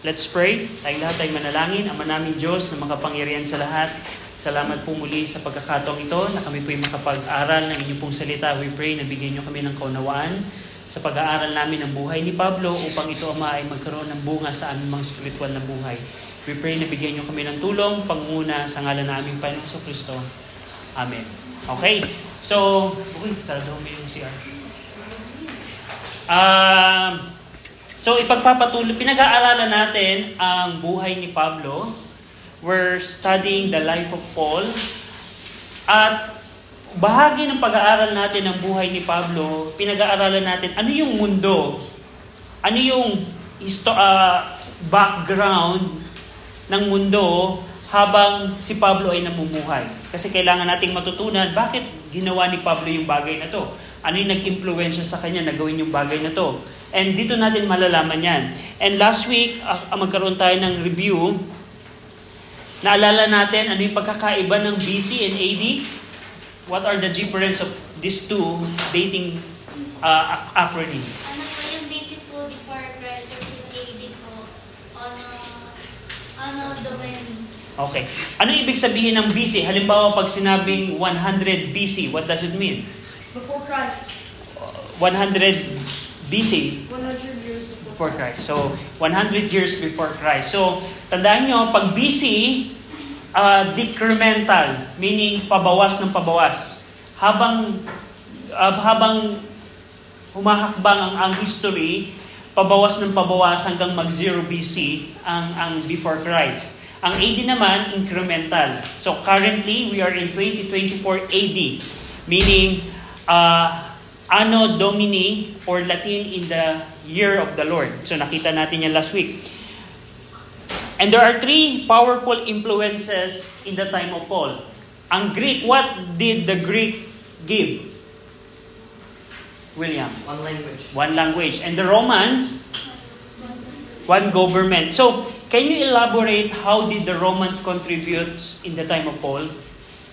Let's pray. Tayong lahat ay manalangin. Ama namin Diyos na makapangyarihan sa lahat. Salamat po muli sa pagkakataong ito na kami po ay makapag-aral ng inyong pong salita. We pray na bigyan niyo kami ng kaunawaan sa pag-aaral namin ng buhay ni Pablo upang ito, Ama, ay magkaroon ng bunga sa aming mga spiritual na buhay. We pray na bigyan niyo kami ng tulong, panguna sa ngalan ng aming Panginoon Kristo. Amen. Okay. So, uy, sarado mo yung CR. Um, So ipagpapatuloy, pinag-aaralan natin ang buhay ni Pablo. We're studying the life of Paul. At bahagi ng pag-aaral natin ng buhay ni Pablo, pinag-aaralan natin ano yung mundo, ano yung histo- uh, background ng mundo habang si Pablo ay namumuhay. Kasi kailangan nating matutunan bakit ginawa ni Pablo yung bagay na to. Ano yung nag-impluensya sa kanya na gawin yung bagay na to. And dito natin malalaman yan. And last week, uh, magkaroon tayo ng review. Naalala natin ano yung pagkakaiba ng BC and AD? What are the difference of these two dating uh, acronym? Ano po yung basic po before Christ yung AD po? Ano, ano domain? Okay. Ano ibig sabihin ng BC? Halimbawa, pag sinabing 100 BC, what does it mean? Before Christ. 100 BC, 100 years before Christ. So, 100 years before Christ. So, tandaan nyo, pag BC, uh, decremental, meaning pabawas ng pabawas. Habang uh, habang humahakbang ang, ang history, pabawas ng pabawas hanggang mag-0 BC ang, ang before Christ. Ang AD naman, incremental. So currently, we are in 2024 AD, meaning uh, Anno Domini or Latin in the year of the Lord. So nakita natin yan last week. And there are three powerful influences in the time of Paul. Ang Greek, what did the Greek give? William? One language. One language. And the Romans, one government. So, can you elaborate how did the Roman contribute in the time of Paul?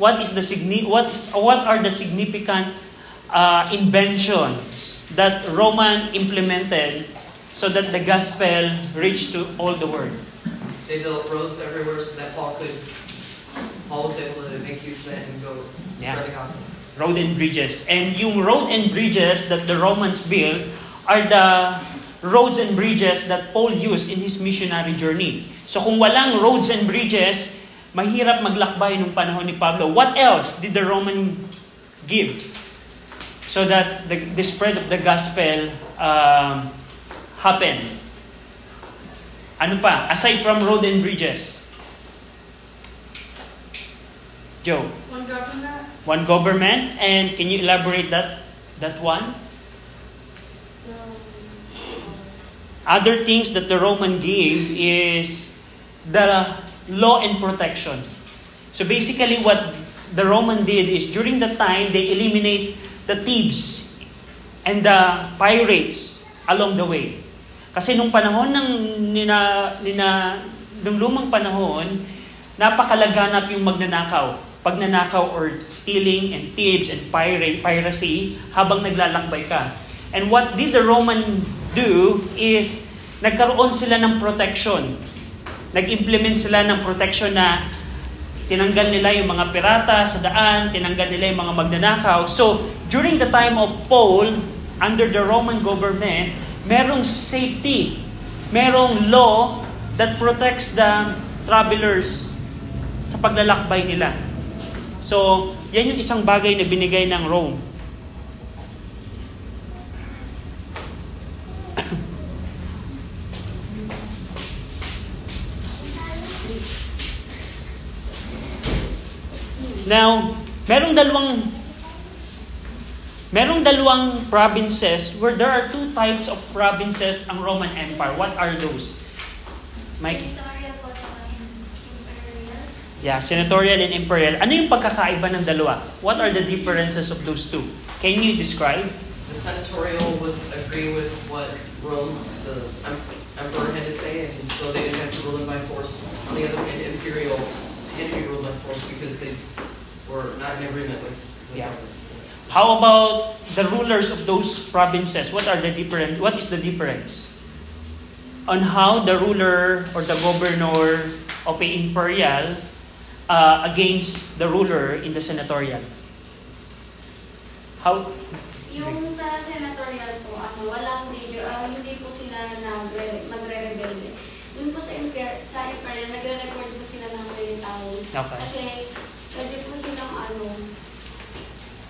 What is the signi- what is what are the significant uh, inventions that Roman implemented so that the gospel reached to all the world. They built roads everywhere so that Paul could, Paul was able to make use of that and go Yeah. spread the gospel. Road and bridges. And yung road and bridges that the Romans built are the roads and bridges that Paul used in his missionary journey. So kung walang roads and bridges, mahirap maglakbay nung panahon ni Pablo. What else did the Roman give? So that the, the spread of the gospel um, happen. Ano pa? Aside from road and bridges. Joe. One government. One government. And can you elaborate that that one? Other things that the Roman gave is the law and protection. So basically what the Roman did is during the time they eliminate the thieves and the pirates along the way. Kasi nung panahon ng nina, nina, nung lumang panahon, napakalaganap yung magnanakaw. Pagnanakaw or stealing and thieves and pirate, piracy habang naglalakbay ka. And what did the Roman do is nagkaroon sila ng protection. Nag-implement sila ng protection na tinanggal nila yung mga pirata sa daan, tinanggal nila yung mga magnanakaw. So, during the time of Paul, under the Roman government, merong safety, merong law that protects the travelers sa paglalakbay nila. So, yan yung isang bagay na binigay ng Rome. Now, merong dalawang merong dalawang provinces where there are two types of provinces ang Roman Empire. What are those? Mikey? Senatorial po imperial. Yeah, senatorial and imperial. Ano yung pagkakaiba ng dalawa? What are the differences of those two? Can you describe? The senatorial would agree with what Rome, the emperor, had to say, and so they didn't have to rule them by force. On the other hand, imperial had to be ruled by force because they were not in agreement with. with Yeah. Rome. How about the rulers of those provinces? What are the different what is the difference? on how the ruler or the governor of a imperial uh, against the ruler in the senatorial. How? Yung sa senatorial po, ano, walang leader, ah, hindi po sila nagre, nagre-rebelde. Yung po sa imperial, sa imperial, nagre-record po sila ng mga tao. Okay. Kasi pwede po ano,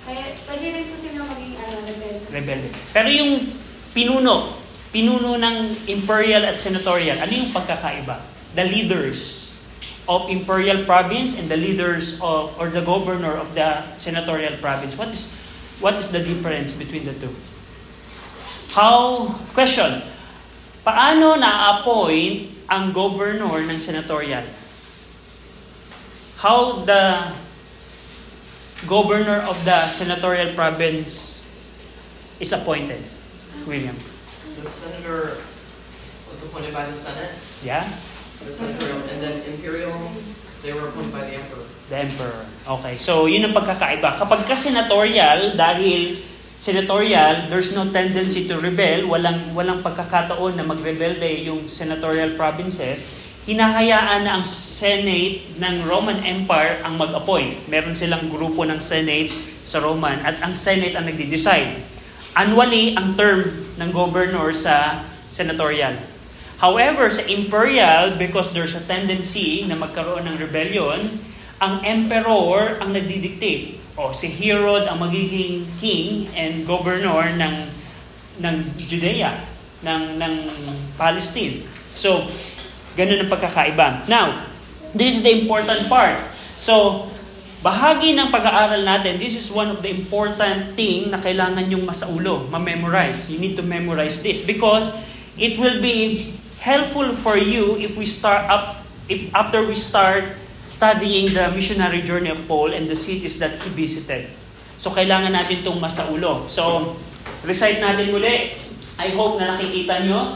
kaya pwede rin po silang maging ano, rebelde. Rebelde. Pero yung pinuno, pinuno ng imperial at senatorial, ano yung pagkakaiba? The leaders of imperial province and the leaders of or the governor of the senatorial province. What is what is the difference between the two? How question, paano na-appoint ang governor ng senatorial? How the governor of the senatorial province is appointed? William. The senator was appointed by the Senate, Yeah? the senatorial, and then imperial, they were appointed by the emperor. The emperor. Okay. So, yun ang pagkakaiba. Kapag ka senatorial, dahil senatorial, there's no tendency to rebel, walang, walang pagkakataon na magrebelde yung senatorial provinces, hinahayaan na ang Senate ng Roman Empire ang mag-appoint. Meron silang grupo ng Senate sa Roman at ang Senate ang nagde-decide. Annually, ang term ng governor sa senatorial. However, sa imperial, because there's a tendency na magkaroon ng rebellion, ang emperor ang nagdidictate. O si Herod ang magiging king and governor ng ng Judea, ng ng Palestine. So, ganun ang pagkakaiba. Now, this is the important part. So, bahagi ng pag-aaral natin, this is one of the important thing na kailangan yung masaulo, ma-memorize. You need to memorize this because it will be helpful for you if we start up if after we start studying the missionary journey of Paul and the cities that he visited. So kailangan natin itong masaulo. So recite natin muli. I hope na nakikita nyo.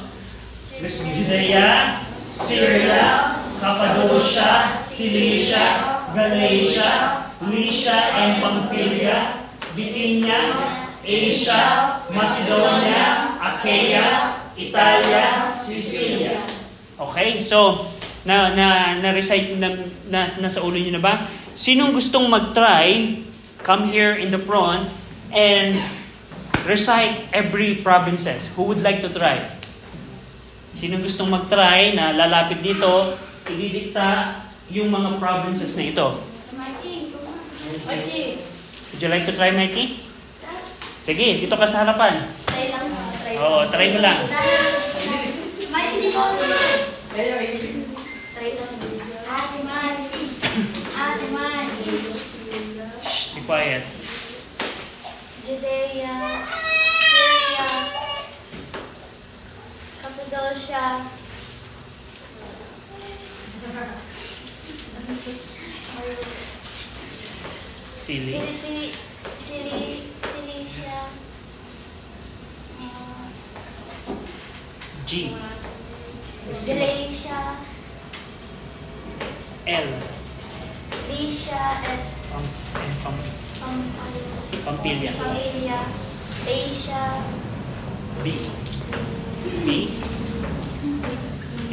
Judea, Syria, Cappadocia, Cilicia, Galatia, Lycia and Pamphylia, Bithynia, Asia, Macedonia, Achaia, Italia, Sicilia. Okay, so na na na-recite na, na nasa ulo niyo na ba? Sinong gustong mag-try, come here in the front and recite every provinces. Who would like to try? Sinong gustong mag-try na lalapit dito, ididikta yung mga provinces na ito? Mikey. Mikey. Would you like to try, Mikey? Sige, dito ka sa harapan. Try lang. Try lang. Oo, try mo lang. Mikey, di ko. Anyway, Try lang. Ate Man. Ate Man. Shh, be quiet. Judea, Syria, Cappadocia, Silly. Sili, Sili, Sili, Cilicia, uh, G. Galatia, L. Lycia, and Pam, and Pam, um, Pampilya. Pamphylia, Asia, B. B.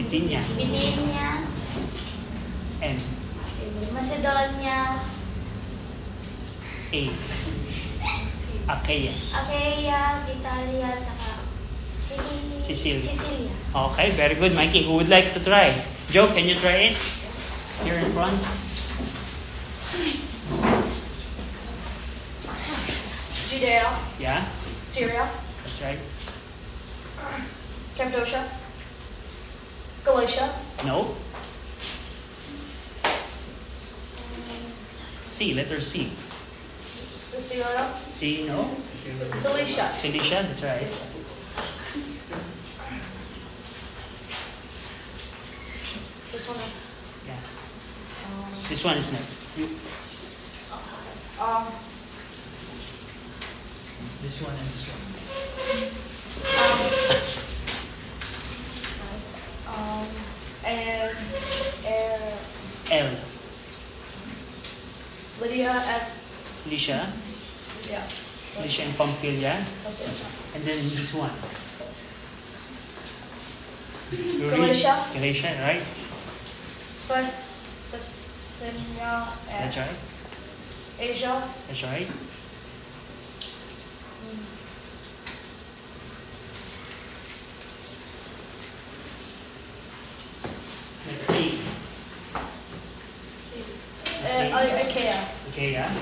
Bithynia. Bithynia, N. Macedonia, A. Achaia. Achaia, Italia, tsaka Sicilia. Sicilia. Sicilia. Okay, very good, Mikey. Who would like to try? Joe, can you try it? Here in front. Judea, Yeah, Syria, that's right. Cappadocia, Galatia, No? C, letter C. Sicilia, C, no? Cilicia. Cilicia, that's right. This one. Yeah. Um, This one is next. um, This one and this one. um, and, L. Lydia and Licia. yeah. Licia and Pamphylia. Okay. And then this one. Galatia. Galatia, right? First Thessalonica and That's right. Asia. That's right. Letter A. And uh, Achaia. Okay, yeah.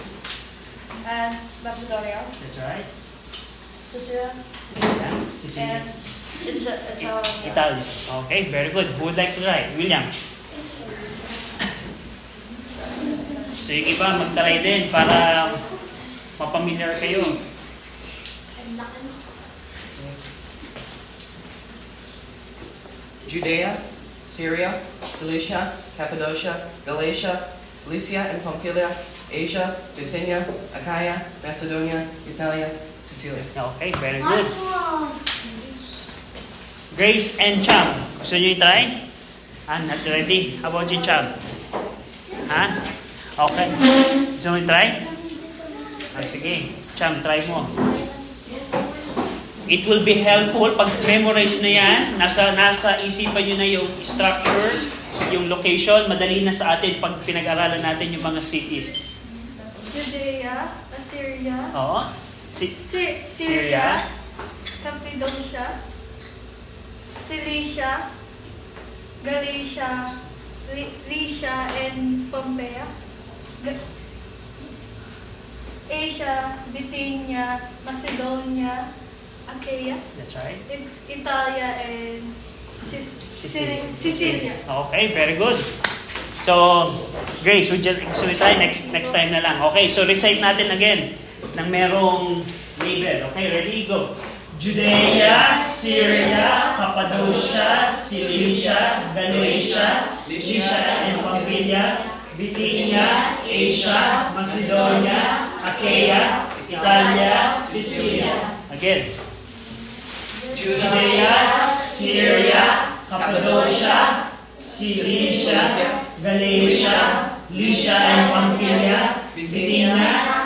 And Macedonia. That's right. Sicily. Yeah. Sicily. And it's Italia. Italy. Okay, very good. Who would like to try? William. So yung iba, mag-try din para mapamilyar kayo. Ang laki mo. Judea, Syria, Cilicia, Cappadocia, Galatia, Lycia and Pamphylia, Asia, Bithynia, Achaia, Macedonia, Italia, Sicilia. Okay, very good. Grace and Cham. Gusto nyo i-try? Ah, not ready. How about you, Cham? Ha? Okay. Gusto mo i-try? Ah, sige. Cham, try mo. It will be helpful pag memorize na yan. Nasa, nasa isipan nyo na yung structure, yung location. Madali na sa atin pag pinag-aralan natin yung mga cities. Judea, Assyria, Oo. Si Sy- Syria. Cappadocia, Cilicia, Galatia, Ly- Lycia, and Pompeia, Ga- Asia, Bithynia, Macedonia, Achaia, That's right. I- Italia, and Sic- Sicilia. Sicilia. Okay, very good. So, Grace, would you, mo try next, next time na lang. Okay, so recite natin again ng merong label. Okay, ready? Go. Judea, Syria, Cappadocia, Cilicia, Galatia, Lycia and Pamphylia, Bithynia, Asia, Macedonia, Achaia, Italia, Sicilia. Again. Judea, Syria, Cappadocia, Cilicia, Galatia, Lycia and Pamphylia, Bithynia,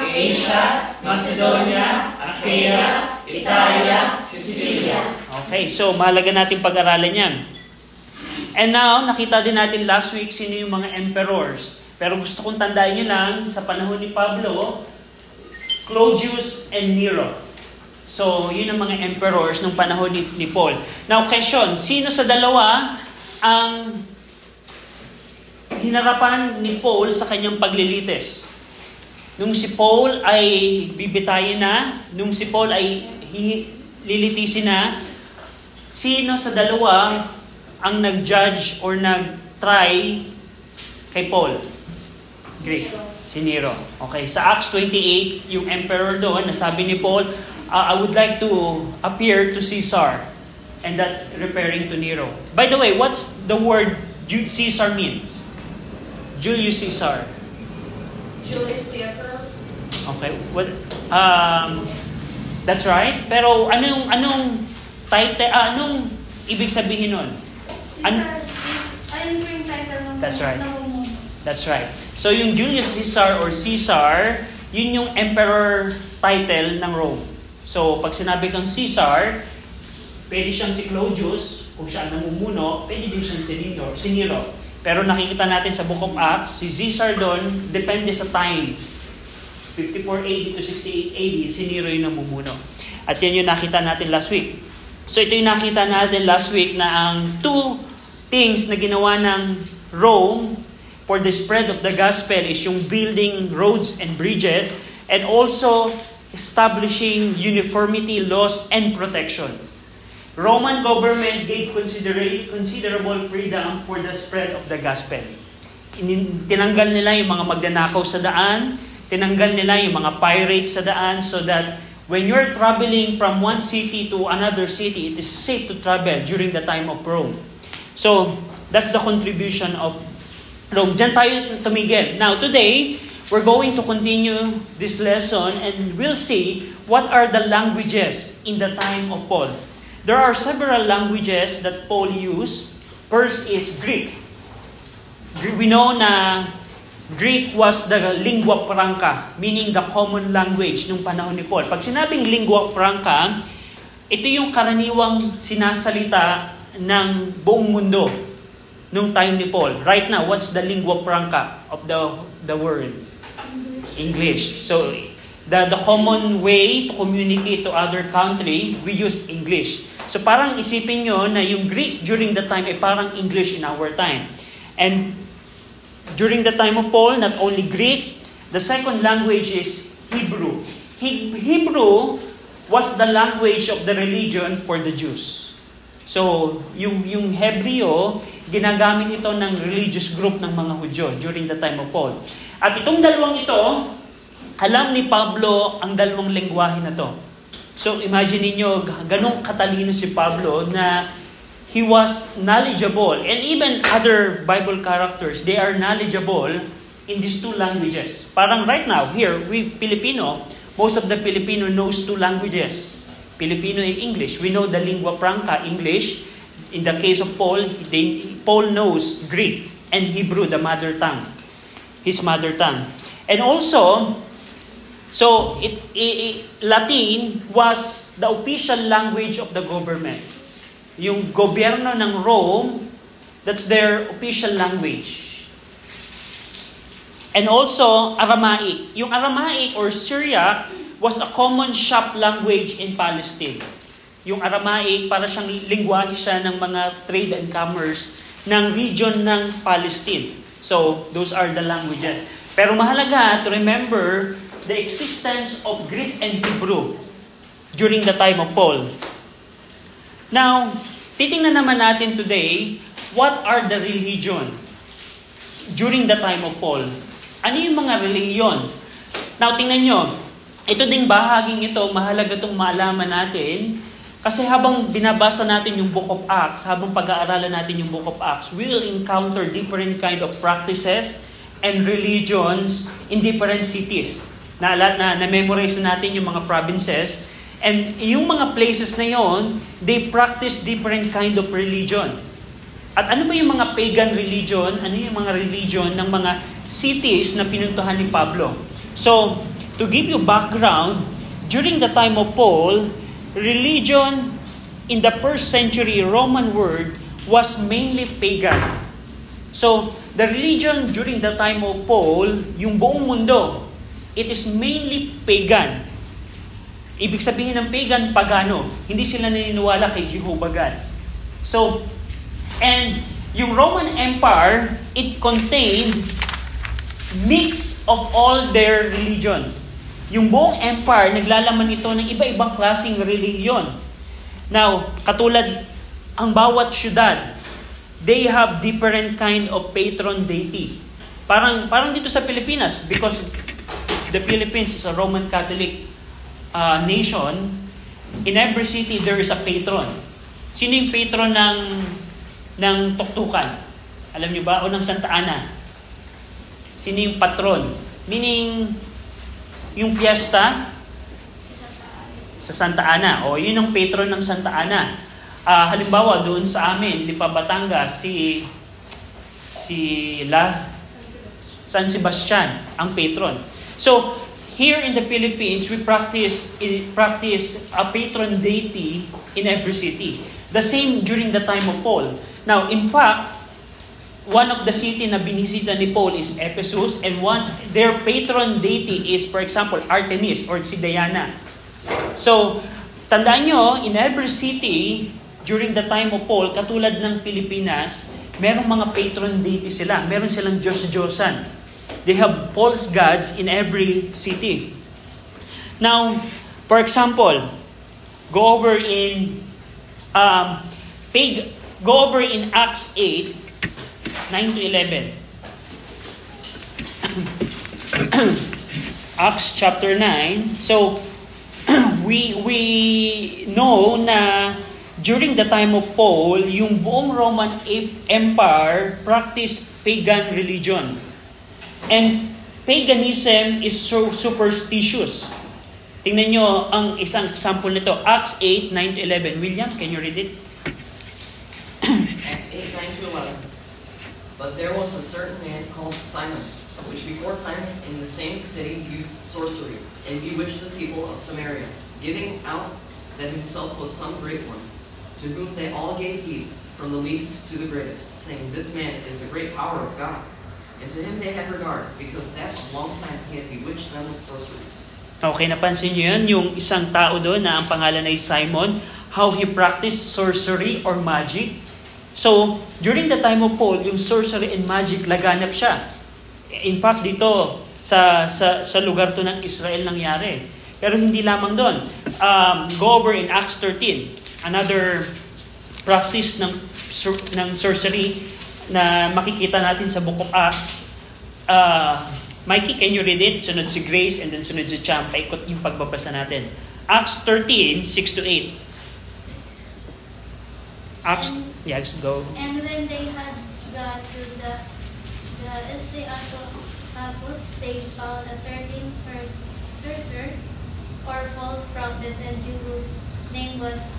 Asia, Macedonia, Achaia, Italia, Sicilia. Okay, so mahalaga natin pag-aralan yan. And now, nakita din natin last week sino yung mga emperors. Pero gusto kong tandaan nyo lang, sa panahon ni Pablo, Claudius and Nero. So, yun ang mga emperors nung panahon ni, ni Paul. Now, question, sino sa dalawa ang hinarapan ni Paul sa kanyang paglilitis? Nung si Paul ay bibitayin na, nung si Paul ay hi- lilitisin na, sino sa dalawa ang nag-judge or nag-try kay Paul? Great. Si Nero. Okay, sa Acts 28, yung emperor doon, nasabi ni Paul, "Uh, I would like to appear to Caesar. And that's referring to Nero. By the way, what's the word Caesar means? Julius Caesar. Julius Emperor. Okay. What um That's right. Pero anong anong title ah, anong ibig sabihin nun? An- Caesar Ayun po yung title ng That's right. That's right. So yung Julius Caesar or Caesar, yun yung emperor title ng Rome. So pag sinabi kang Caesar, pwede siyang si Claudius, kung siya ang namumuno, pwede din siyang si Nero. Si Nero. Pero nakikita natin sa Book of Acts, si Caesar doon, depende sa time. 54 AD to 68 AD, si Nero yung namumuno. At yan yung nakita natin last week. So ito yung nakita natin last week na ang two things na ginawa ng Rome for the spread of the gospel is yung building roads and bridges and also establishing uniformity, laws, and protection. Roman government gave considera- considerable freedom for the spread of the gospel. Tinanggal nila yung mga magnanakaw sa daan, tinanggal nila yung mga pirates sa daan so that when you're traveling from one city to another city, it is safe to travel during the time of Rome. So, that's the contribution of Rome. Diyan tayo tumigil. Now, today, we're going to continue this lesson and we'll see what are the languages in the time of Paul. There are several languages that Paul used. First is Greek. Gr- We know na Greek was the lingua franca, meaning the common language nung panahon ni Paul. Pag sinabing lingua franca, ito yung karaniwang sinasalita ng buong mundo nung time ni Paul. Right now, what's the lingua franca of the the world? English. So, the the common way to communicate to other country, we use English. So parang isipin nyo na yung Greek during the time ay parang English in our time. And during the time of Paul, not only Greek, the second language is Hebrew. He- Hebrew was the language of the religion for the Jews. So, yung, yung Hebreo, ginagamit ito ng religious group ng mga Hudyo during the time of Paul. At itong dalawang ito, alam ni Pablo ang dalawang lengguwahe na to. So imagine niyo ganong katalino si Pablo na he was knowledgeable and even other Bible characters, they are knowledgeable in these two languages. Parang right now, here, we Filipino, most of the Filipino knows two languages. Filipino and English. We know the lingua franca, English. In the case of Paul, they, Paul knows Greek and Hebrew, the mother tongue. His mother tongue. And also, So, it, i- i- Latin was the official language of the government. Yung gobyerno ng Rome, that's their official language. And also, Aramaic. Yung Aramaic or Syriac was a common shop language in Palestine. Yung Aramaic, para siyang lingwahe siya ng mga trade and commerce ng region ng Palestine. So, those are the languages. Pero mahalaga to remember the existence of Greek and Hebrew during the time of Paul. Now, titingnan naman natin today, what are the religion during the time of Paul? Ano yung mga reliyon? Now, tingnan nyo, ito ding bahaging ito, mahalaga itong maalaman natin kasi habang binabasa natin yung Book of Acts, habang pag-aaralan natin yung Book of Acts, we will encounter different kind of practices and religions in different cities. Na, na, na-memorize na natin yung mga provinces. And yung mga places na yon, they practice different kind of religion. At ano ba yung mga pagan religion? Ano yung mga religion ng mga cities na pinuntuhan ni Pablo? So, to give you background, during the time of Paul, religion in the first century Roman world was mainly pagan. So, the religion during the time of Paul, yung buong mundo, it is mainly pagan. Ibig sabihin ng pagan, pagano. Hindi sila naniniwala kay Jehovah God. So, and yung Roman Empire, it contained mix of all their religion. Yung buong empire, naglalaman ito ng iba-ibang klaseng religion. Now, katulad ang bawat syudad, they have different kind of patron deity. Parang parang dito sa Pilipinas because the Philippines is a Roman Catholic uh, nation, in every city there is a patron. Sino yung patron ng ng tuktukan? Alam niyo ba? O ng Santa Ana? Sino yung patron? Meaning, yung fiesta sa Santa Ana. O, yun ang patron ng Santa Ana. Ah, halimbawa, doon sa amin, Lipa, Batangas, si si La San Sebastian ang patron. So, here in the Philippines, we practice practice a patron deity in every city. The same during the time of Paul. Now, in fact, one of the city na binisita ni Paul is Ephesus and one their patron deity is for example Artemis or si Diana. So, tandaan nyo, in every city during the time of Paul, katulad ng Pilipinas, merong mga patron deity sila. Meron silang Diyos-Diyosan. They have false gods in every city. Now, for example, go over in um, pag, go over in Acts 8, 9 to 11. Acts chapter 9. So, we we know na during the time of Paul, yung buong Roman Empire practiced pagan religion. And paganism is so superstitious. Tingnan nyo ang isang example nito. Acts 8, 9 to 11. William, can you read it? Acts 8, 9 to 11. But there was a certain man called Simon, which before time in the same city used sorcery, and bewitched the people of Samaria, giving out that himself was some great one, to whom they all gave heed, from the least to the greatest, saying, This man is the great power of God. And to him they had regard, because that long time he had bewitched them with sorceries. Okay, napansin niyo yun, yung isang tao doon na ang pangalan ay Simon, how he practiced sorcery or magic. So, during the time of Paul, yung sorcery and magic, laganap siya. In fact, dito, sa, sa, sa lugar to ng Israel nangyari. Pero hindi lamang doon. Um, go over in Acts 13, another practice ng, ng sorcery na makikita natin sa Book of Acts. Uh, Mikey, can you read it? Sunod si Grace and then sunod si Cham. Paikot yung pagbabasa natin. Acts 13, 6 to 8. Acts, yes, go. And when they had got to the the Esteatopus, they found a certain sor- sorcerer or false prophet and whose name was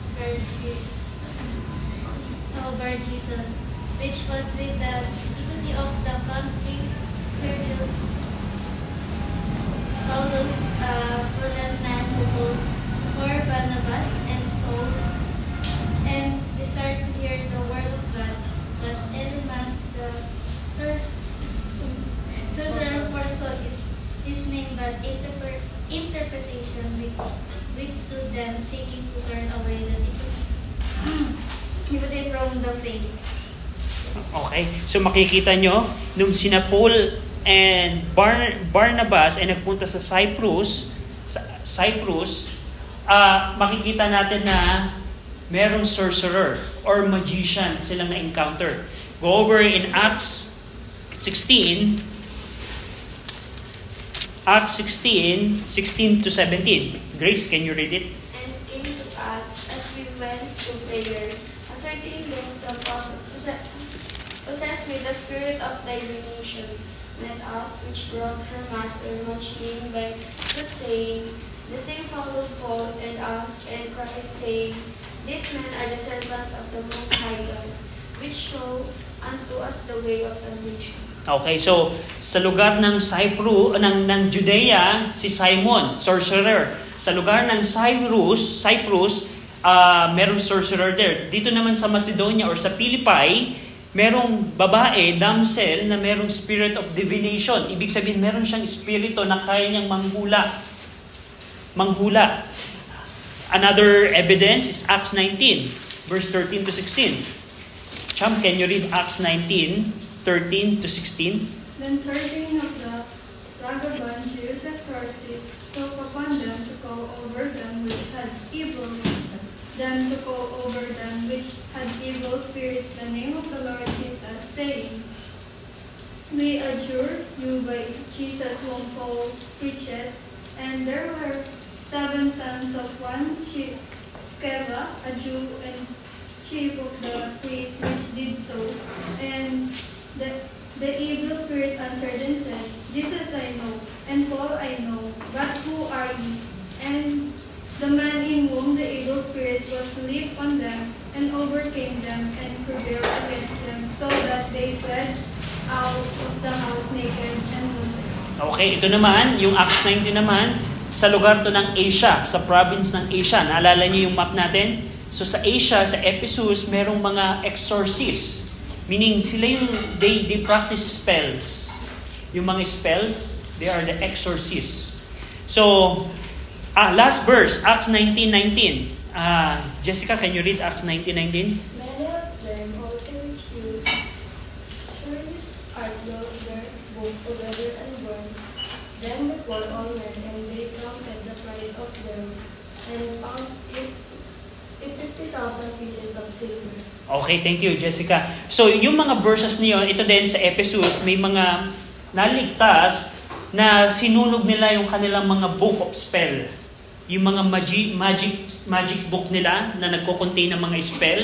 oh, Bar Jesus, which was with the equity of the country Sergius Paulus, a prudent man who called for Barnabas and Saul and desired to hear the word of God. But Elimas, the source- sorcerer foresaw his, his name, but interpre- interpretation which, which withstood them, seeking to turn away the people hmm. from the faith. Okay, so makikita nyo, nung sina Paul and Bar- Barnabas ay nagpunta sa Cyprus, sa Cyprus, ah, makikita natin na merong sorcerer or magician silang na-encounter. Go over in Acts 16, Acts 16, 16 to 17. Grace, can you read it? And came to us as we went to prayer, a certain possessed with the spirit of divination, met us, which brought her master much pain by the saying, The same followed Paul and us, and cried, saying, These men are the servants of the Most High God, which show unto us the way of salvation. Okay, so sa lugar ng Cyprus, ng, ng Judea, si Simon, sorcerer. Sa lugar ng Cyprus, Cyprus, uh, merong sorcerer there. Dito naman sa Macedonia or sa Philippi, merong babae, damsel, na merong spirit of divination. Ibig sabihin, meron siyang espiritu na kaya niyang manghula. Manghula. Another evidence is Acts 19, verse 13 to 16. Cham, can you read Acts 19, 13 to 16? Then certain of the vagabond Jews exorcists took upon them to call over them which had evil, them to call over them which had evil spirits the name of the Lord Jesus, saying, We adjure you by Jesus whom Paul preached, and there were seven sons of one chief, Sceva, a Jew, and chief of the priests which did so, and the, the evil spirit answered and said, Jesus I know, and Paul I know, but who are ye? And the man in whom the evil spirit was leaped on them, and overcame them, and prevailed against them, so that they fled out of the house naked and wounded. Okay, ito naman, yung Acts 19 naman, sa lugar to ng Asia, sa province ng Asia. Naalala niyo yung map natin? So sa Asia, sa Ephesus, merong mga exorcists. Meaning, sila yung, they, they practice spells. Yung mga spells, they are the exorcists. So, ah, last verse, Acts 19.19. Ah, Jessica, can you read Acts 19.19? Many of them also which do surely are those there both together and born, them before all men, and they counted the price of them, and found it, it fifty thousand pieces of silver. Okay, thank you, Jessica. So, yung mga verses niyo, ito din sa Ephesus, may mga naligtas na sinunog nila yung kanilang mga book of spell. Yung mga magic, magic, magic book nila na nagko-contain ng mga spell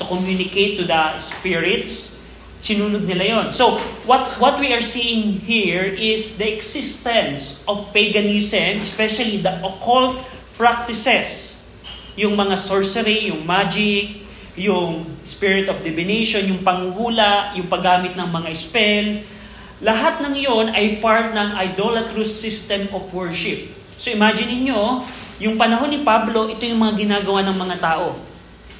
to communicate to the spirits. Sinunog nila yon. So, what, what we are seeing here is the existence of paganism, especially the occult practices. Yung mga sorcery, yung magic, yung spirit of divination, yung panghuhula, yung paggamit ng mga spell, lahat ng iyon ay part ng idolatrous system of worship. So imagine niyo, yung panahon ni Pablo, ito yung mga ginagawa ng mga tao.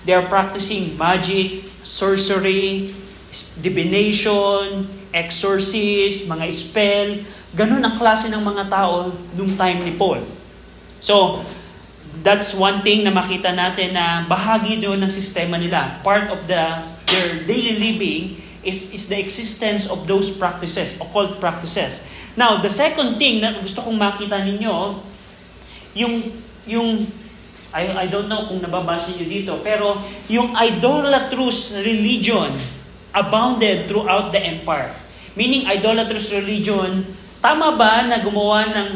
they are practicing magic, sorcery, divination, exorcist, mga spell. Ganun ang klase ng mga tao nung time ni Paul. So, that's one thing na makita natin na bahagi doon ng sistema nila. Part of the their daily living is, is the existence of those practices, occult practices. Now, the second thing na gusto kong makita ninyo, yung, yung I, I don't know kung nababasa niyo dito, pero yung idolatrous religion abounded throughout the empire. Meaning, idolatrous religion, tama ba na gumawa ng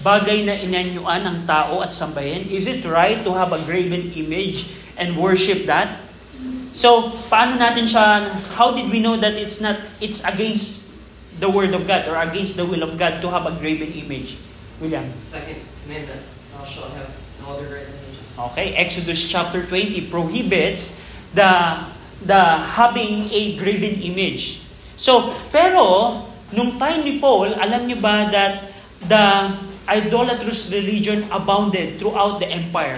bagay na inanyuan ng tao at sambahin? Is it right to have a graven image and worship that? So, paano natin siya, how did we know that it's not, it's against the word of God or against the will of God to have a graven image? William. Second commandment, Okay, Exodus chapter 20 prohibits the the having a graven image. So, pero nung time ni Paul, alam niyo ba that the idolatrous religion abounded throughout the empire.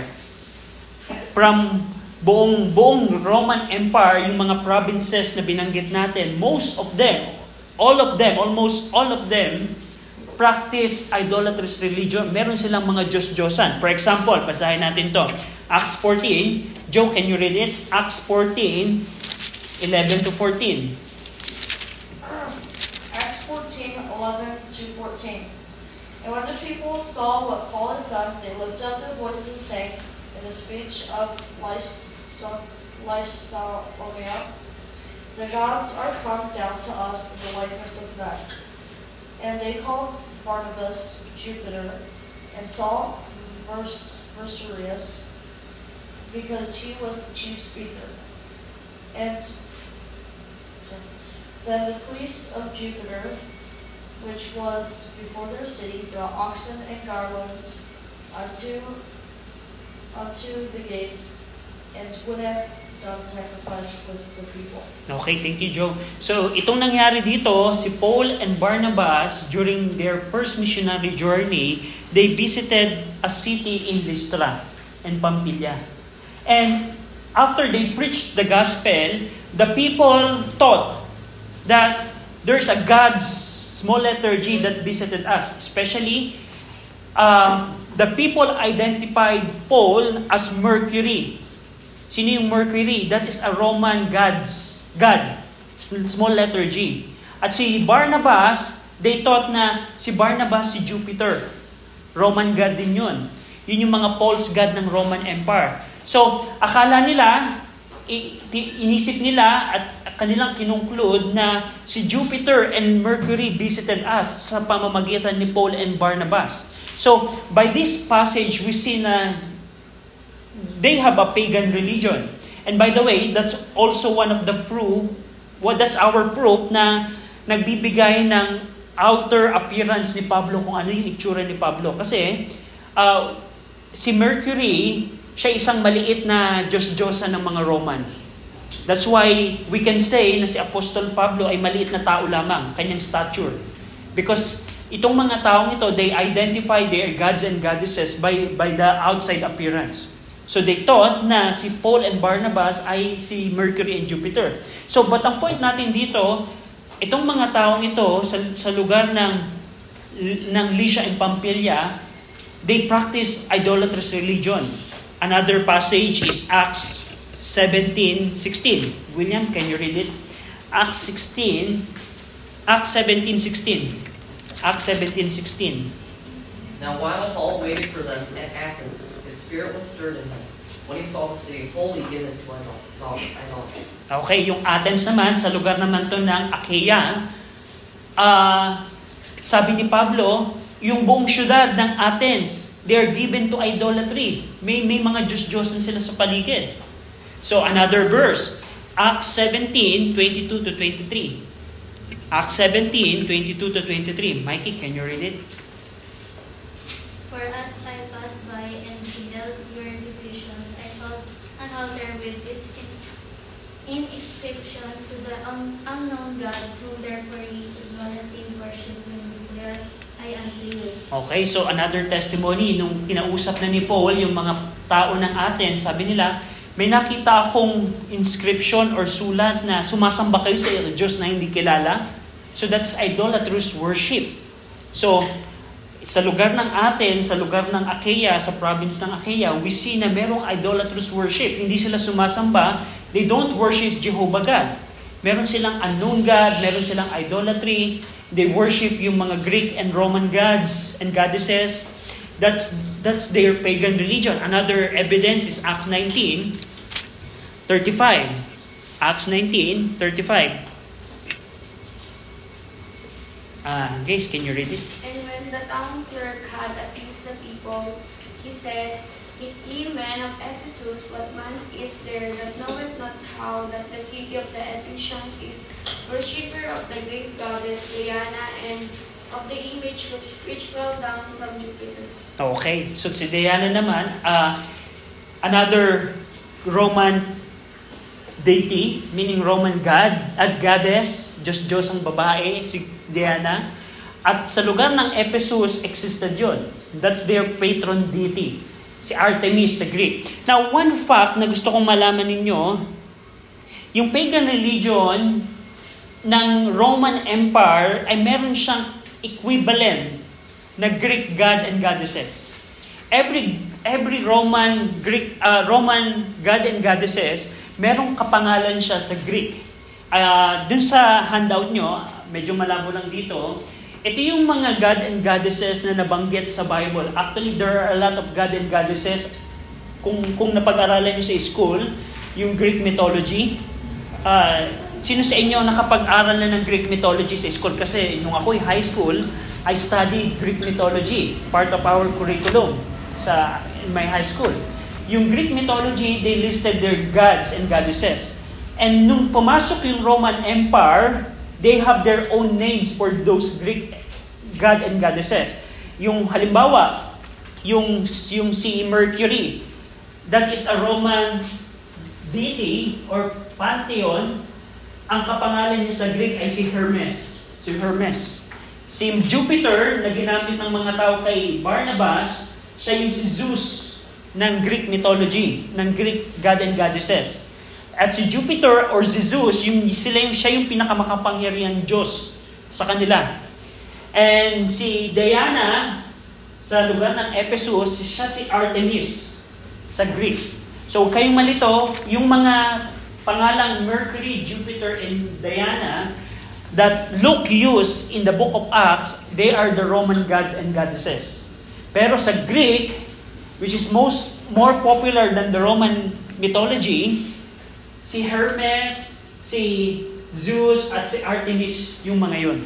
From buong buong Roman Empire, yung mga provinces na binanggit natin, most of them, all of them, almost all of them practice idolatrous religion. Meron silang mga Diyos-Diyosan. For example, basahin natin to. Acts 14. Joe, can you read it? Acts 14, 11 to 14. Acts 14, 11 to 14. And when the people saw what Paul had done, they lifted up their voices, saying, in the speech of Lysaonia, The gods are come down to us in the likeness of men. And they called Barnabas Jupiter, and Saul Versurius, because he was the chief speaker. And then the priest of Jupiter, which was before their city, brought oxen and garlands unto unto the gates, and would have done sacrifice with the people. Okay, thank you, Joe. So, itong nangyari dito, si Paul and Barnabas, during their first missionary journey, they visited a city in Lystra and Pampilya. And after they preached the gospel, the people thought that there's a God's small letter G that visited us. Especially, uh, the people identified Paul as Mercury. Sino yung Mercury? That is a Roman god's god. Small letter G. At si Barnabas, they thought na si Barnabas si Jupiter. Roman god din yun. Yun yung mga false god ng Roman Empire. So, akala nila, inisip nila at kanilang kinunclude na si Jupiter and Mercury visited us sa pamamagitan ni Paul and Barnabas. So, by this passage, we see na they have a pagan religion. And by the way, that's also one of the proof, what that's our proof na nagbibigay ng outer appearance ni Pablo kung ano yung itsura ni Pablo. Kasi uh, si Mercury, siya isang maliit na Diyos-Diyosa ng mga Roman. That's why we can say na si Apostol Pablo ay maliit na tao lamang, kanyang stature. Because itong mga taong ito, they identify their gods and goddesses by, by the outside appearance. So they thought na si Paul and Barnabas ay si Mercury and Jupiter. So but ang point natin dito, itong mga taong ito sa, sa lugar ng ng Lycia and Pamphylia, they practice idolatrous religion. Another passage is Acts 17:16. William, can you read it? Acts 16 Acts 17:16. Acts 17:16. Now while Paul waited for them at Athens, spirit was stirred in him when he saw the city wholly given to idol- idolatry. Okay, yung Athens naman, sa lugar naman to ng Achaia, ah, sabi ni Pablo, yung buong syudad ng Athens, they are given to idolatry. May, may mga Diyos-Diyosan sila sa paligid. So another verse, Acts 17, 22 to 23. Acts 17, 22 to 23. Mikey, can you read it? For as I passed by and beheld your divisions, I felt an altar with this in- inscription to the un- unknown God, whom therefore ignorantly worship when unto you. Okay, so another testimony, nung kinausap na ni Paul yung mga tao ng Athens, sabi nila, may nakita akong inscription or sulat na sumasamba kayo sa Diyos na hindi kilala. So that's idolatrous worship. So, sa lugar ng Aten, sa lugar ng Achaia, sa province ng Achaia, we see na merong idolatrous worship. Hindi sila sumasamba. They don't worship Jehovah God. Meron silang unknown God, meron silang idolatry. They worship yung mga Greek and Roman gods and goddesses. That's that's their pagan religion. Another evidence is Acts 19, 35. Acts 19, 35. Ah, guys, can you read it? And when the town clerk had appeased the people, he said, If ye men of Ephesus, what man is there that knoweth not how that the city of the Ephesians is worshipper of the great goddess Diana and of the image which, which fell down from Jupiter? Okay, so si Diana naman, uh, another Roman deity, meaning Roman god at goddess, Diyos Diyos ang babae, si Diana. At sa lugar ng Ephesus, existed yon. That's their patron deity, si Artemis sa Greek. Now, one fact na gusto kong malaman ninyo, yung pagan religion ng Roman Empire ay meron siyang equivalent na Greek god and goddesses. Every every Roman Greek uh, Roman god and goddesses, merong kapangalan siya sa Greek. Uh, dun sa handout nyo, medyo malabo lang dito, ito yung mga god and goddesses na nabanggit sa Bible. Actually, there are a lot of god and goddesses. Kung, kung napag-aralan nyo sa school, yung Greek mythology, uh, sino sa inyo nakapag-aral na ng Greek mythology sa school? Kasi nung ako'y high school, I studied Greek mythology, part of our curriculum sa in my high school. Yung Greek mythology, they listed their gods and goddesses. And nung pumasok yung Roman Empire, they have their own names for those Greek god and goddesses. Yung halimbawa, yung, yung si Mercury, that is a Roman deity or pantheon, ang kapangalan niya sa Greek ay si Hermes. Si Hermes. Si Jupiter na ginamit ng mga tao kay Barnabas, siya yung si Zeus ng Greek mythology, ng Greek god and goddesses. At si Jupiter or si Zeus, yung, sila yung, siya yung pinakamakapangyarihan Diyos sa kanila. And si Diana, sa lugar ng Ephesus, siya si Artemis sa Greek. So kayong malito, yung mga pangalang Mercury, Jupiter, and Diana that Luke used in the book of Acts, they are the Roman god and goddesses. Pero sa Greek, which is most more popular than the Roman mythology, si Hermes, si Zeus, at si Artemis yung mga yun.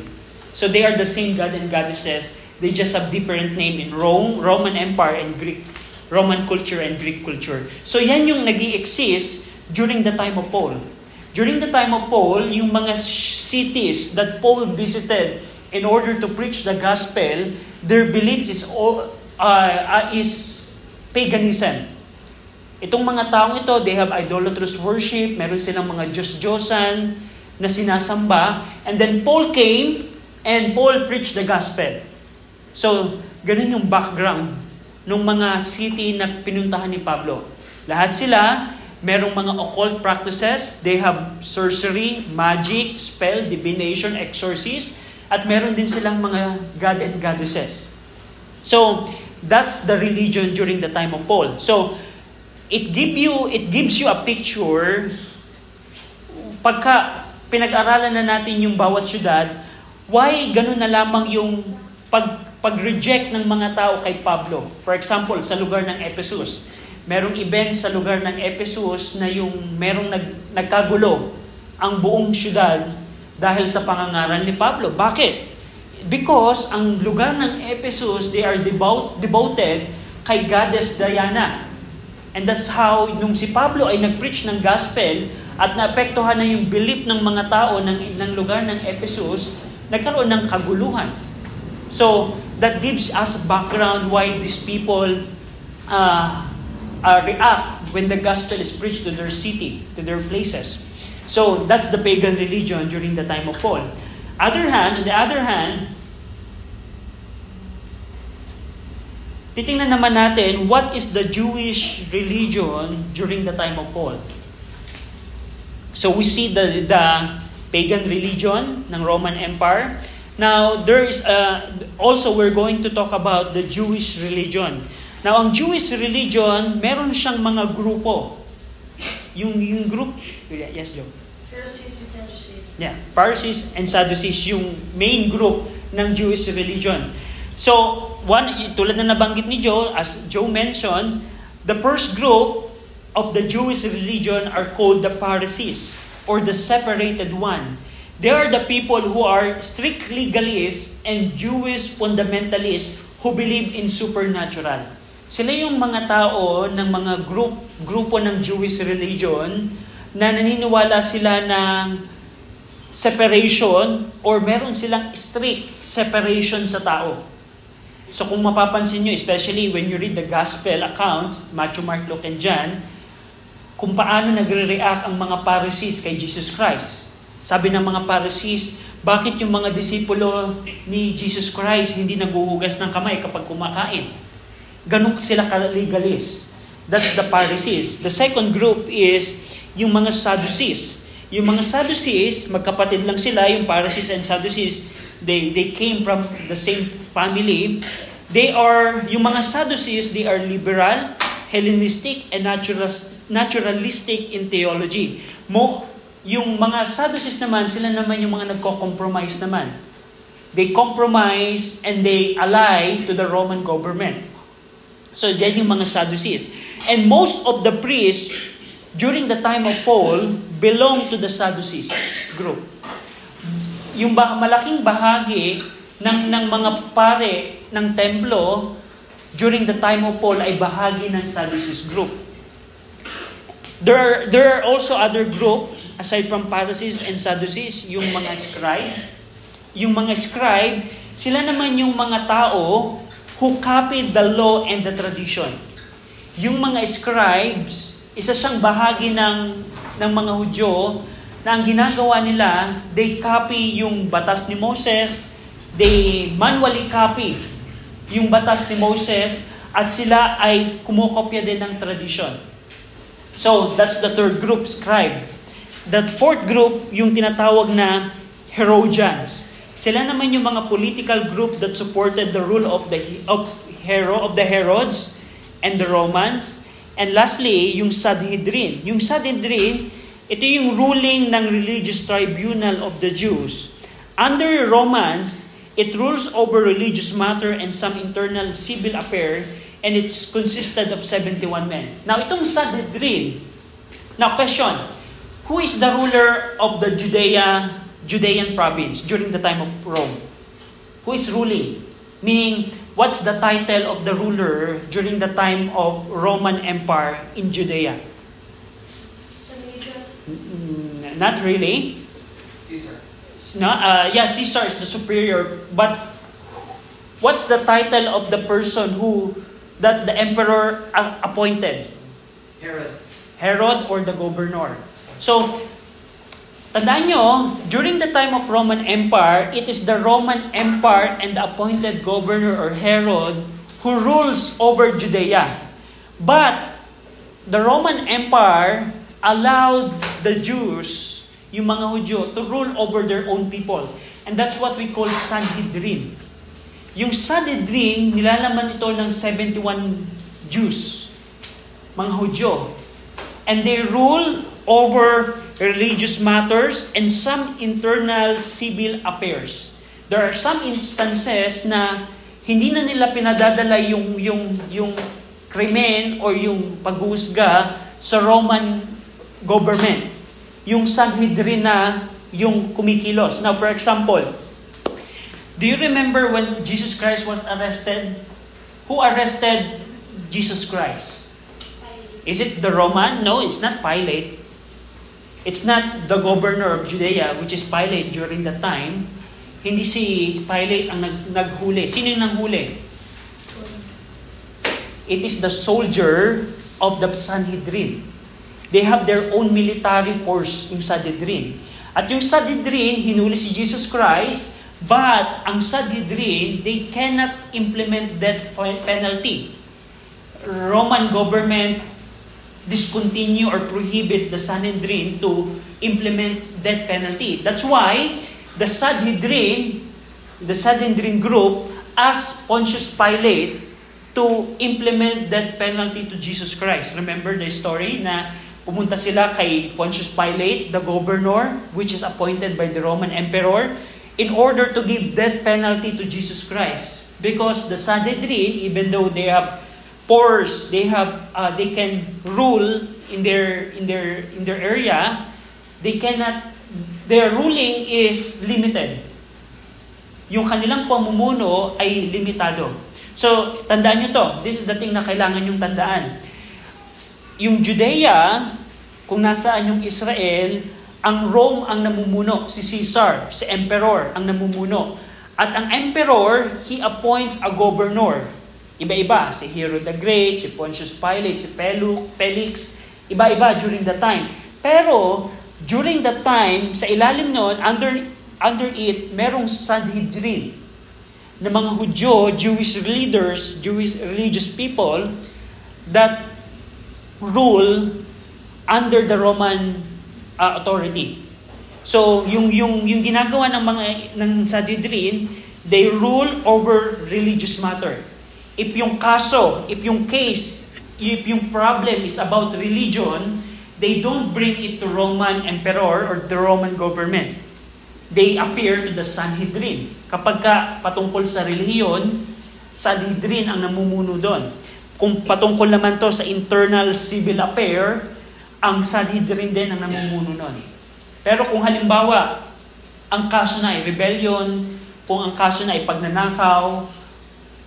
So they are the same god and goddesses. They just have different name in Rome, Roman Empire, and Greek. Roman culture and Greek culture. So yan yung nag exist during the time of Paul. During the time of Paul, yung mga cities that Paul visited in order to preach the gospel, their beliefs is all, uh, is paganism. Itong mga taong ito, they have idolatrous worship, meron silang mga Diyos-Diyosan na sinasamba, and then Paul came and Paul preached the gospel. So, ganun yung background ng mga city na pinuntahan ni Pablo. Lahat sila, merong mga occult practices, they have sorcery, magic, spell, divination, exorcism, at meron din silang mga god and goddesses. So, that's the religion during the time of Paul. So, it give you it gives you a picture pagka pinag-aralan na natin yung bawat syudad, why ganun na lamang yung pag pag-reject ng mga tao kay Pablo. For example, sa lugar ng Ephesus, merong event sa lugar ng Ephesus na yung merong nag, nagkagulo ang buong syudad dahil sa pangangaral ni Pablo. Bakit? Because ang lugar ng Ephesus, they are devout, devoted kay Goddess Diana. And that's how, nung si Pablo ay nag-preach ng gospel at naapektuhan na yung belief ng mga tao ng, ng lugar ng Ephesus, nagkaroon ng kaguluhan. So, that gives us background why these people uh, uh, react when the gospel is preached to their city, to their places. So that's the pagan religion during the time of Paul. Other hand, on the other hand, titingnan naman natin what is the Jewish religion during the time of Paul. So we see the, the pagan religion ng Roman Empire. Now, there is a, also we're going to talk about the Jewish religion. Now, ang Jewish religion, meron siyang mga grupo. Yung, yung group, yes, Joe? Pharisees and Sadducees. Yeah, Pharisees and Sadducees, yung main group ng Jewish religion. So, one, tulad na nabanggit ni Joe, as Joe mentioned, the first group of the Jewish religion are called the Pharisees, or the separated one. They are the people who are strict legalists and Jewish fundamentalists who believe in supernatural. Sila yung mga tao ng mga group, grupo ng Jewish religion na naniniwala sila ng separation or meron silang strict separation sa tao. So kung mapapansin nyo, especially when you read the gospel accounts, Matthew, Mark, Luke, and John, kung paano nagre-react ang mga Pharisees kay Jesus Christ. Sabi ng mga Pharisees, bakit yung mga disipulo ni Jesus Christ hindi naguhugas ng kamay kapag kumakain? Ganun sila ka-legalist. That's the Pharisees. The second group is yung mga Sadducees. Yung mga Sadducees, magkapatid lang sila, yung Pharisees and Sadducees, they, they came from the same family. They are, yung mga Sadducees, they are liberal, Hellenistic, and natural, naturalistic in theology. Mo, yung mga Sadducees naman, sila naman yung mga nagko-compromise naman. They compromise and they ally to the Roman government. So, yan yung mga Sadducees. And most of the priests during the time of Paul belong to the Sadducees group. Yung bah- malaking bahagi ng, ng mga pare ng templo during the time of Paul ay bahagi ng Sadducees group. There are, there are also other group aside from Pharisees and Sadducees, yung mga scribe. Yung mga scribe, sila naman yung mga tao who copied the law and the tradition. Yung mga scribes, isa siyang bahagi ng, ng mga Hudyo na ang ginagawa nila, they copy yung batas ni Moses, they manually copy yung batas ni Moses, at sila ay kumukopya din ng tradition. So, that's the third group, scribe. The fourth group, yung tinatawag na Herodians. Sila naman yung mga political group that supported the rule of the of Hero of the Herods and the Romans. And lastly, yung Sanhedrin. Yung Sanhedrin, ito yung ruling ng religious tribunal of the Jews. Under Romans, it rules over religious matter and some internal civil affair and it's consisted of 71 men. Now, itong Sanhedrin, now question, who is the ruler of the Judea, Judean province during the time of Rome? Who is ruling? Meaning, what's the title of the ruler during the time of Roman Empire in Judea? Not really. Caesar. It's not, uh, yeah, Caesar is the superior, but what's the title of the person who that the emperor uh, appointed? Herod. Herod or the governor. So, tandaan nyo, during the time of Roman Empire, it is the Roman Empire and the appointed governor or Herod who rules over Judea. But, the Roman Empire allowed the Jews, yung mga Hudyo, to rule over their own people. And that's what we call Sanhedrin. Yung Sanhedrin, nilalaman ito ng 71 Jews, mga Hudyo. And they rule over religious matters and some internal civil affairs. There are some instances na hindi na nila pinadadala yung yung yung krimen or yung paghuhusga sa Roman government. Yung Sanhedrin na yung kumikilos. Now, for example, do you remember when Jesus Christ was arrested? Who arrested Jesus Christ? Is it the Roman? No, it's not Pilate. It's not the governor of Judea, which is Pilate during that time. Hindi si Pilate ang nag, naghuli. Sino yung nanghuli? It is the soldier of the Sanhedrin. They have their own military force, yung Sanhedrin. At yung Sanhedrin, hinuli si Jesus Christ, But ang Sanhedrin, they cannot implement death penalty. Roman government discontinue or prohibit the Sanhedrin to implement death penalty. That's why the Sanhedrin, the Sanhedrin group asked Pontius Pilate to implement death penalty to Jesus Christ. Remember the story na pumunta sila kay Pontius Pilate, the governor, which is appointed by the Roman emperor, in order to give death penalty to Jesus Christ. Because the Sanhedrin, even though they have powers, they have uh, they can rule in their in their in their area, they cannot their ruling is limited. Yung kanilang pamumuno ay limitado. So, tandaan nyo to. This is the thing na kailangan yung tandaan. Yung Judea, kung nasaan yung Israel, ang Rome ang namumuno, si Caesar, si Emperor ang namumuno. At ang Emperor, he appoints a governor. Iba-iba, si Herod the Great, si Pontius Pilate, si Pelux, Felix, iba-iba during the time. Pero, during the time, sa ilalim noon, under, under it, merong Sanhedrin na mga Hudyo, Jewish leaders, Jewish religious people that rule under the Roman uh, authority. So, yung yung yung ginagawa ng mga ng Sanhedrin, they rule over religious matter. If yung kaso, if yung case, if yung problem is about religion, they don't bring it to Roman emperor or the Roman government. They appear to the Sanhedrin. Kapag ka patungkol sa relihiyon, Sanhedrin ang namumuno doon. Kung patungkol naman to sa internal civil affair, ang Sanhedrin din ang namumuno nun. Pero kung halimbawa, ang kaso na ay rebellion, kung ang kaso na ay pagnanakaw,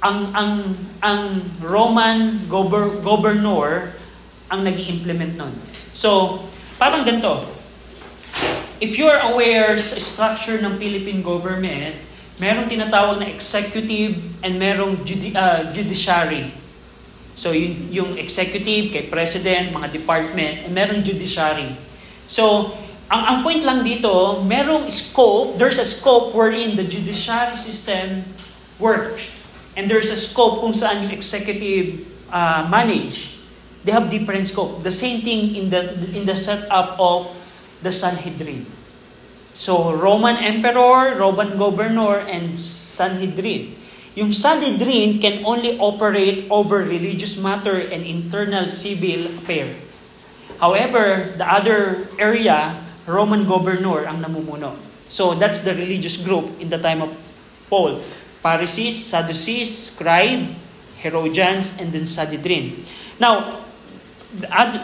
ang ang ang Roman gober, governor ang nag implement nun. So, parang ganito. If you're aware sa structure ng Philippine government, merong tinatawag na executive and merong judi- uh, judiciary. So, yung, yung executive, kay president, mga department, and merong judiciary. So, ang, ang point lang dito, merong scope, there's a scope wherein the judiciary system works. And there's a scope kung saan yung executive uh, manage. They have different scope. The same thing in the in the setup of the Sanhedrin. So, Roman Emperor, Roman Governor, and Sanhedrin. Yung Sanhedrin can only operate over religious matter and internal civil affair. However, the other area, Roman governor ang namumuno. So that's the religious group in the time of Paul. Pharisees, Sadducees, scribe, Herodians, and then Sanhedrin. Now,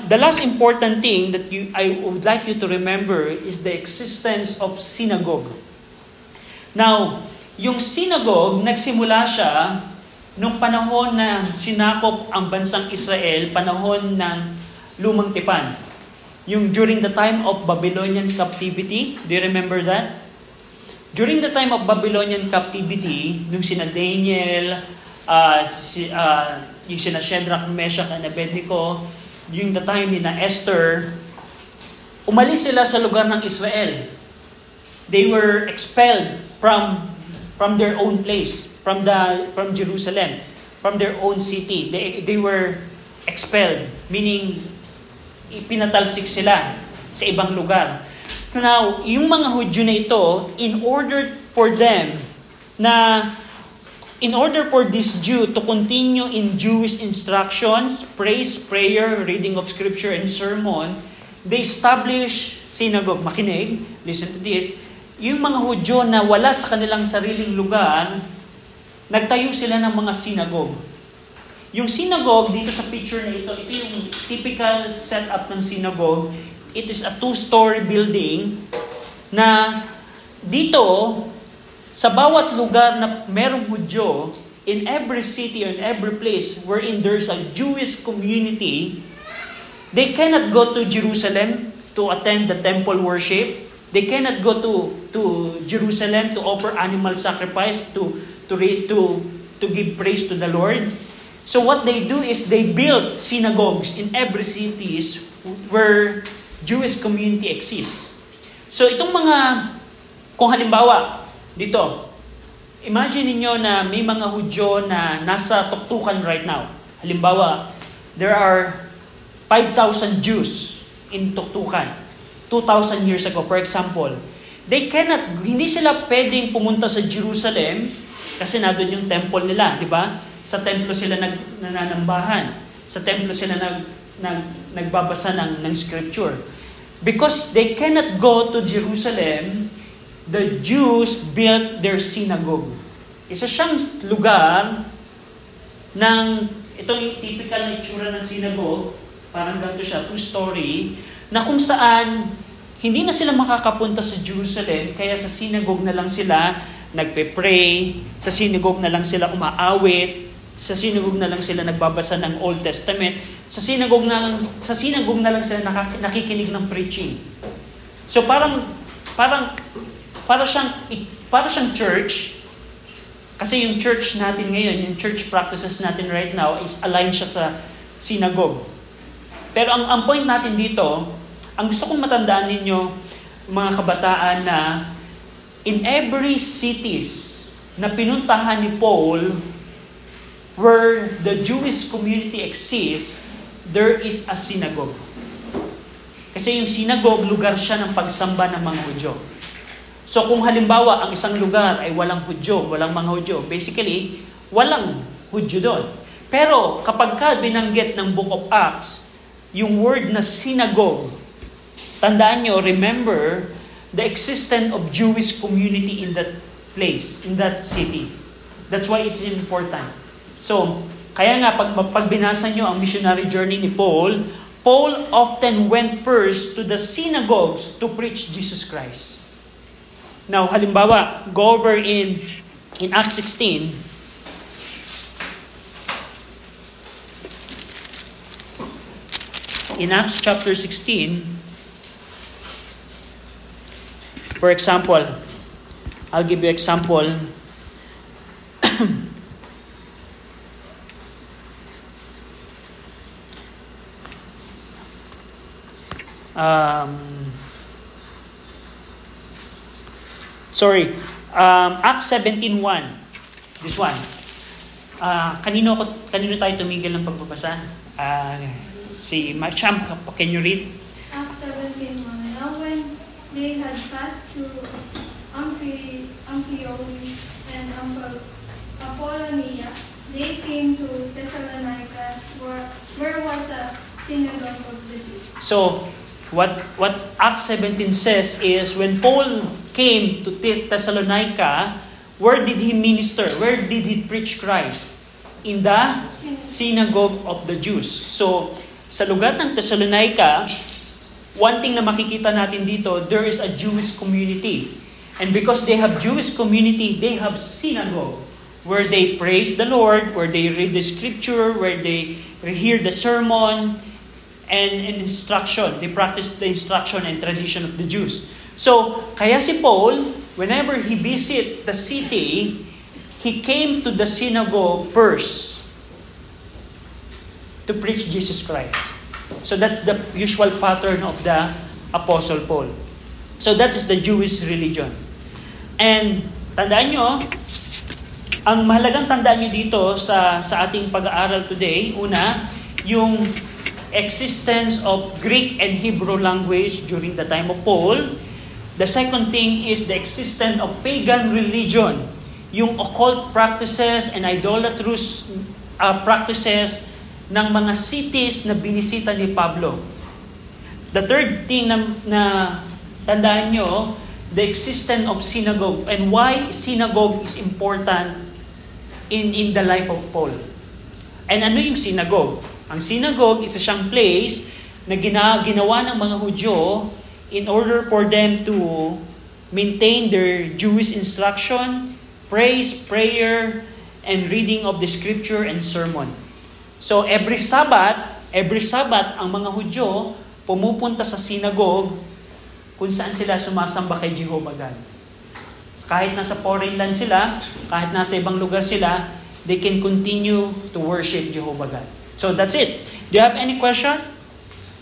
the last important thing that you, I would like you to remember is the existence of synagogue. Now, yung synagogue, nagsimula siya nung panahon na sinakop ang bansang Israel, panahon ng lumang tipan. Yung during the time of Babylonian captivity, do you remember that? During the time of Babylonian captivity, nung sina Daniel, uh, si, uh, yung sina Shadrach, Meshach, and Abednego, yung the time ni Esther, umalis sila sa lugar ng Israel. They were expelled from from their own place, from the from Jerusalem, from their own city. They they were expelled, meaning ipinatalsik sila sa ibang lugar. Now, yung mga Hudyo na ito, in order for them na in order for this Jew to continue in Jewish instructions, praise, prayer, reading of scripture, and sermon, they establish synagogue. Makinig, listen to this yung mga Hudyo na wala sa kanilang sariling lugar, nagtayo sila ng mga sinagog. Yung synagogue, dito sa picture na ito, ito yung typical setup ng synagogue. It is a two-story building na dito, sa bawat lugar na merong Hudyo, in every city or in every place wherein there's a Jewish community, they cannot go to Jerusalem to attend the temple worship. They cannot go to to Jerusalem to offer animal sacrifice to to to to give praise to the Lord. So what they do is they build synagogues in every cities where Jewish community exists. So itong mga kung halimbawa dito imagine niyo na may mga Hudyo na nasa tuktukan right now. Halimbawa, there are 5,000 Jews in tuktukan. 2,000 years ago, for example. They cannot, hindi sila pwedeng pumunta sa Jerusalem kasi na doon yung temple nila, di ba? Sa templo sila nag, nananambahan. Sa templo sila nag, nag, nagbabasa ng, ng scripture. Because they cannot go to Jerusalem, the Jews built their synagogue. Isa siyang lugar ng, ito yung typical na itsura ng synagogue, parang ganito siya, two-story, na kung saan hindi na sila makakapunta sa Jerusalem, kaya sa synagogue na lang sila nagpe-pray, sa synagogue na lang sila umaawit, sa synagogue na lang sila nagbabasa ng Old Testament, sa synagogue na sa synagogue na lang sila nakikinig ng preaching. So parang parang para siyang para siyang church kasi yung church natin ngayon, yung church practices natin right now is aligned siya sa synagogue. Pero ang, ang point natin dito, ang gusto kong matandaan ninyo, mga kabataan, na in every cities na pinuntahan ni Paul, where the Jewish community exists, there is a synagogue. Kasi yung synagogue, lugar siya ng pagsamba ng mga Hudyo. So kung halimbawa, ang isang lugar ay walang Hudyo, walang mga Hudyo, basically, walang Hudyo doon. Pero kapag ka binanggit ng Book of Acts, yung word na synagogue, Tandaan nyo, remember the existence of Jewish community in that place, in that city. That's why it's important. So, kaya nga, pag, pag binasa nyo ang missionary journey ni Paul, Paul often went first to the synagogues to preach Jesus Christ. Now, halimbawa, go over in, in Acts 16, in Acts chapter 16, For example, I'll give you example. um, sorry, um, Acts 17.1. This one. Uh, kanino, kanino tayo tumigil ng pagbabasa? Uh, si Macham, can you read? Acts 17.1 Now when they had passed through Amphi- Amphipolis and Ampol- Apollonia, they came to Thessalonica, where, where was a synagogue of the Jews. So, what what Acts 17 says is when Paul came to Thessalonica, where did he minister? Where did he preach Christ? In the synagogue of the Jews. So, sa lugar ng Thessalonica, one thing na makikita natin dito, there is a Jewish community. And because they have Jewish community, they have synagogue where they praise the Lord, where they read the scripture, where they hear the sermon, and, and instruction. They practice the instruction and tradition of the Jews. So, kaya si Paul, whenever he visit the city, he came to the synagogue first to preach Jesus Christ. So that's the usual pattern of the Apostle Paul. So that is the Jewish religion. And tandaan nyo, ang mahalagang tandaan nyo dito sa, sa ating pag-aaral today, una, yung existence of Greek and Hebrew language during the time of Paul. The second thing is the existence of pagan religion, yung occult practices and idolatrous uh, practices ng mga cities na binisita ni Pablo. The third thing na, na tandaan nyo, the existence of synagogue and why synagogue is important in, in the life of Paul. And ano yung synagogue? Ang synagogue is siyang place na gina, ginawa ng mga Hudyo in order for them to maintain their Jewish instruction, praise, prayer, and reading of the scripture and sermon. So every Sabbath, every Sabbath, ang mga Hudyo pumupunta sa synagogue kung saan sila sumasamba kay Jehovah God. Kahit nasa foreign land sila, kahit nasa ibang lugar sila, they can continue to worship Jehovah God. So that's it. Do you have any question?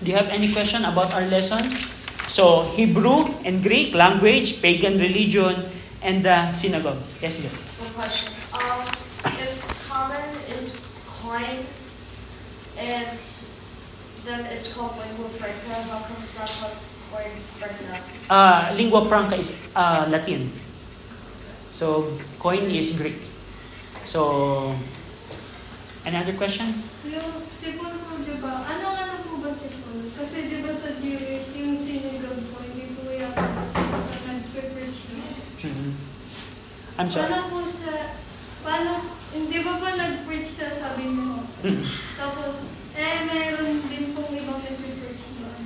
Do you have any question about our lesson? So Hebrew and Greek language, pagan religion, and the synagogue. Yes, Bill. One question. Um, if common is coin, and then it's called lingua franca, how come it's not called coin franca? Uh, lingua franca is uh, Latin. So, coin is Greek. So, any other question? Yung sipol po, di ba? Anong ano po ba sipol? Kasi di ba sa Jewish, yung synagogue po, hindi po yata nag-preach yun. Mhm. I'm sorry. Paano po sa, paano, hindi ba pa nag-preach siya, sabi mo? Mhm. Tapos, eh, meron din pong ibang nag-preach doon.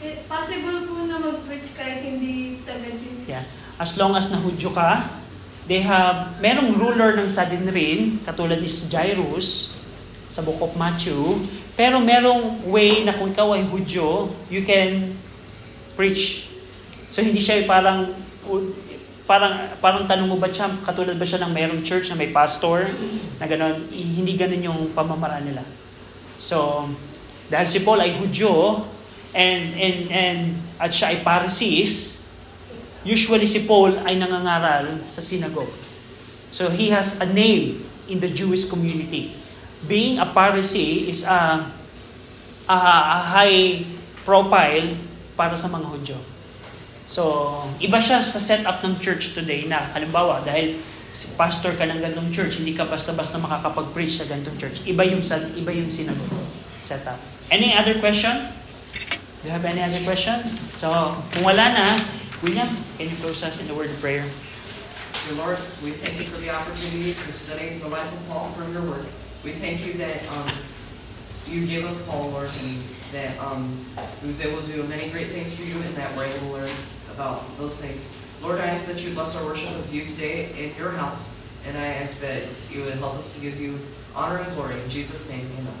Eh, possible po na mag-preach kahit hindi taga-Jewish. Yeah. As long as nahudyo ka, they have, merong ruler ng Sanhedrin, katulad ni Jairus, sa Book of Matthew, pero merong way na kung ikaw ay Hudyo, you can preach. So hindi siya parang parang parang tanong mo ba siya, katulad ba siya ng merong church na may pastor na gano'n, hindi gano'n yung pamamaraan nila. So, dahil si Paul ay Hudyo, and, and, and, at siya ay Pharisees, usually si Paul ay nangangaral sa synagogue. So he has a name in the Jewish community. Being a Pharisee is a, a, a high profile para sa mga Hudyo. So, iba siya sa setup ng church today na, halimbawa, dahil si pastor ka ng ganitong church, hindi ka basta-basta makakapag-preach sa ganitong church. Iba yung, iba yung synagogue setup. Any other question? Do you have any other question? So, kung wala na, William, can you close us in the word of prayer? Dear Lord, we thank you for the opportunity to study the life of Paul from your word. We thank you that um, you gave us Paul, Lord, and that um, he was able to do many great things for you and that we're able to learn about those things. Lord, I ask that you bless our worship of you today in your house, and I ask that you would help us to give you honor and glory. In Jesus' name, amen.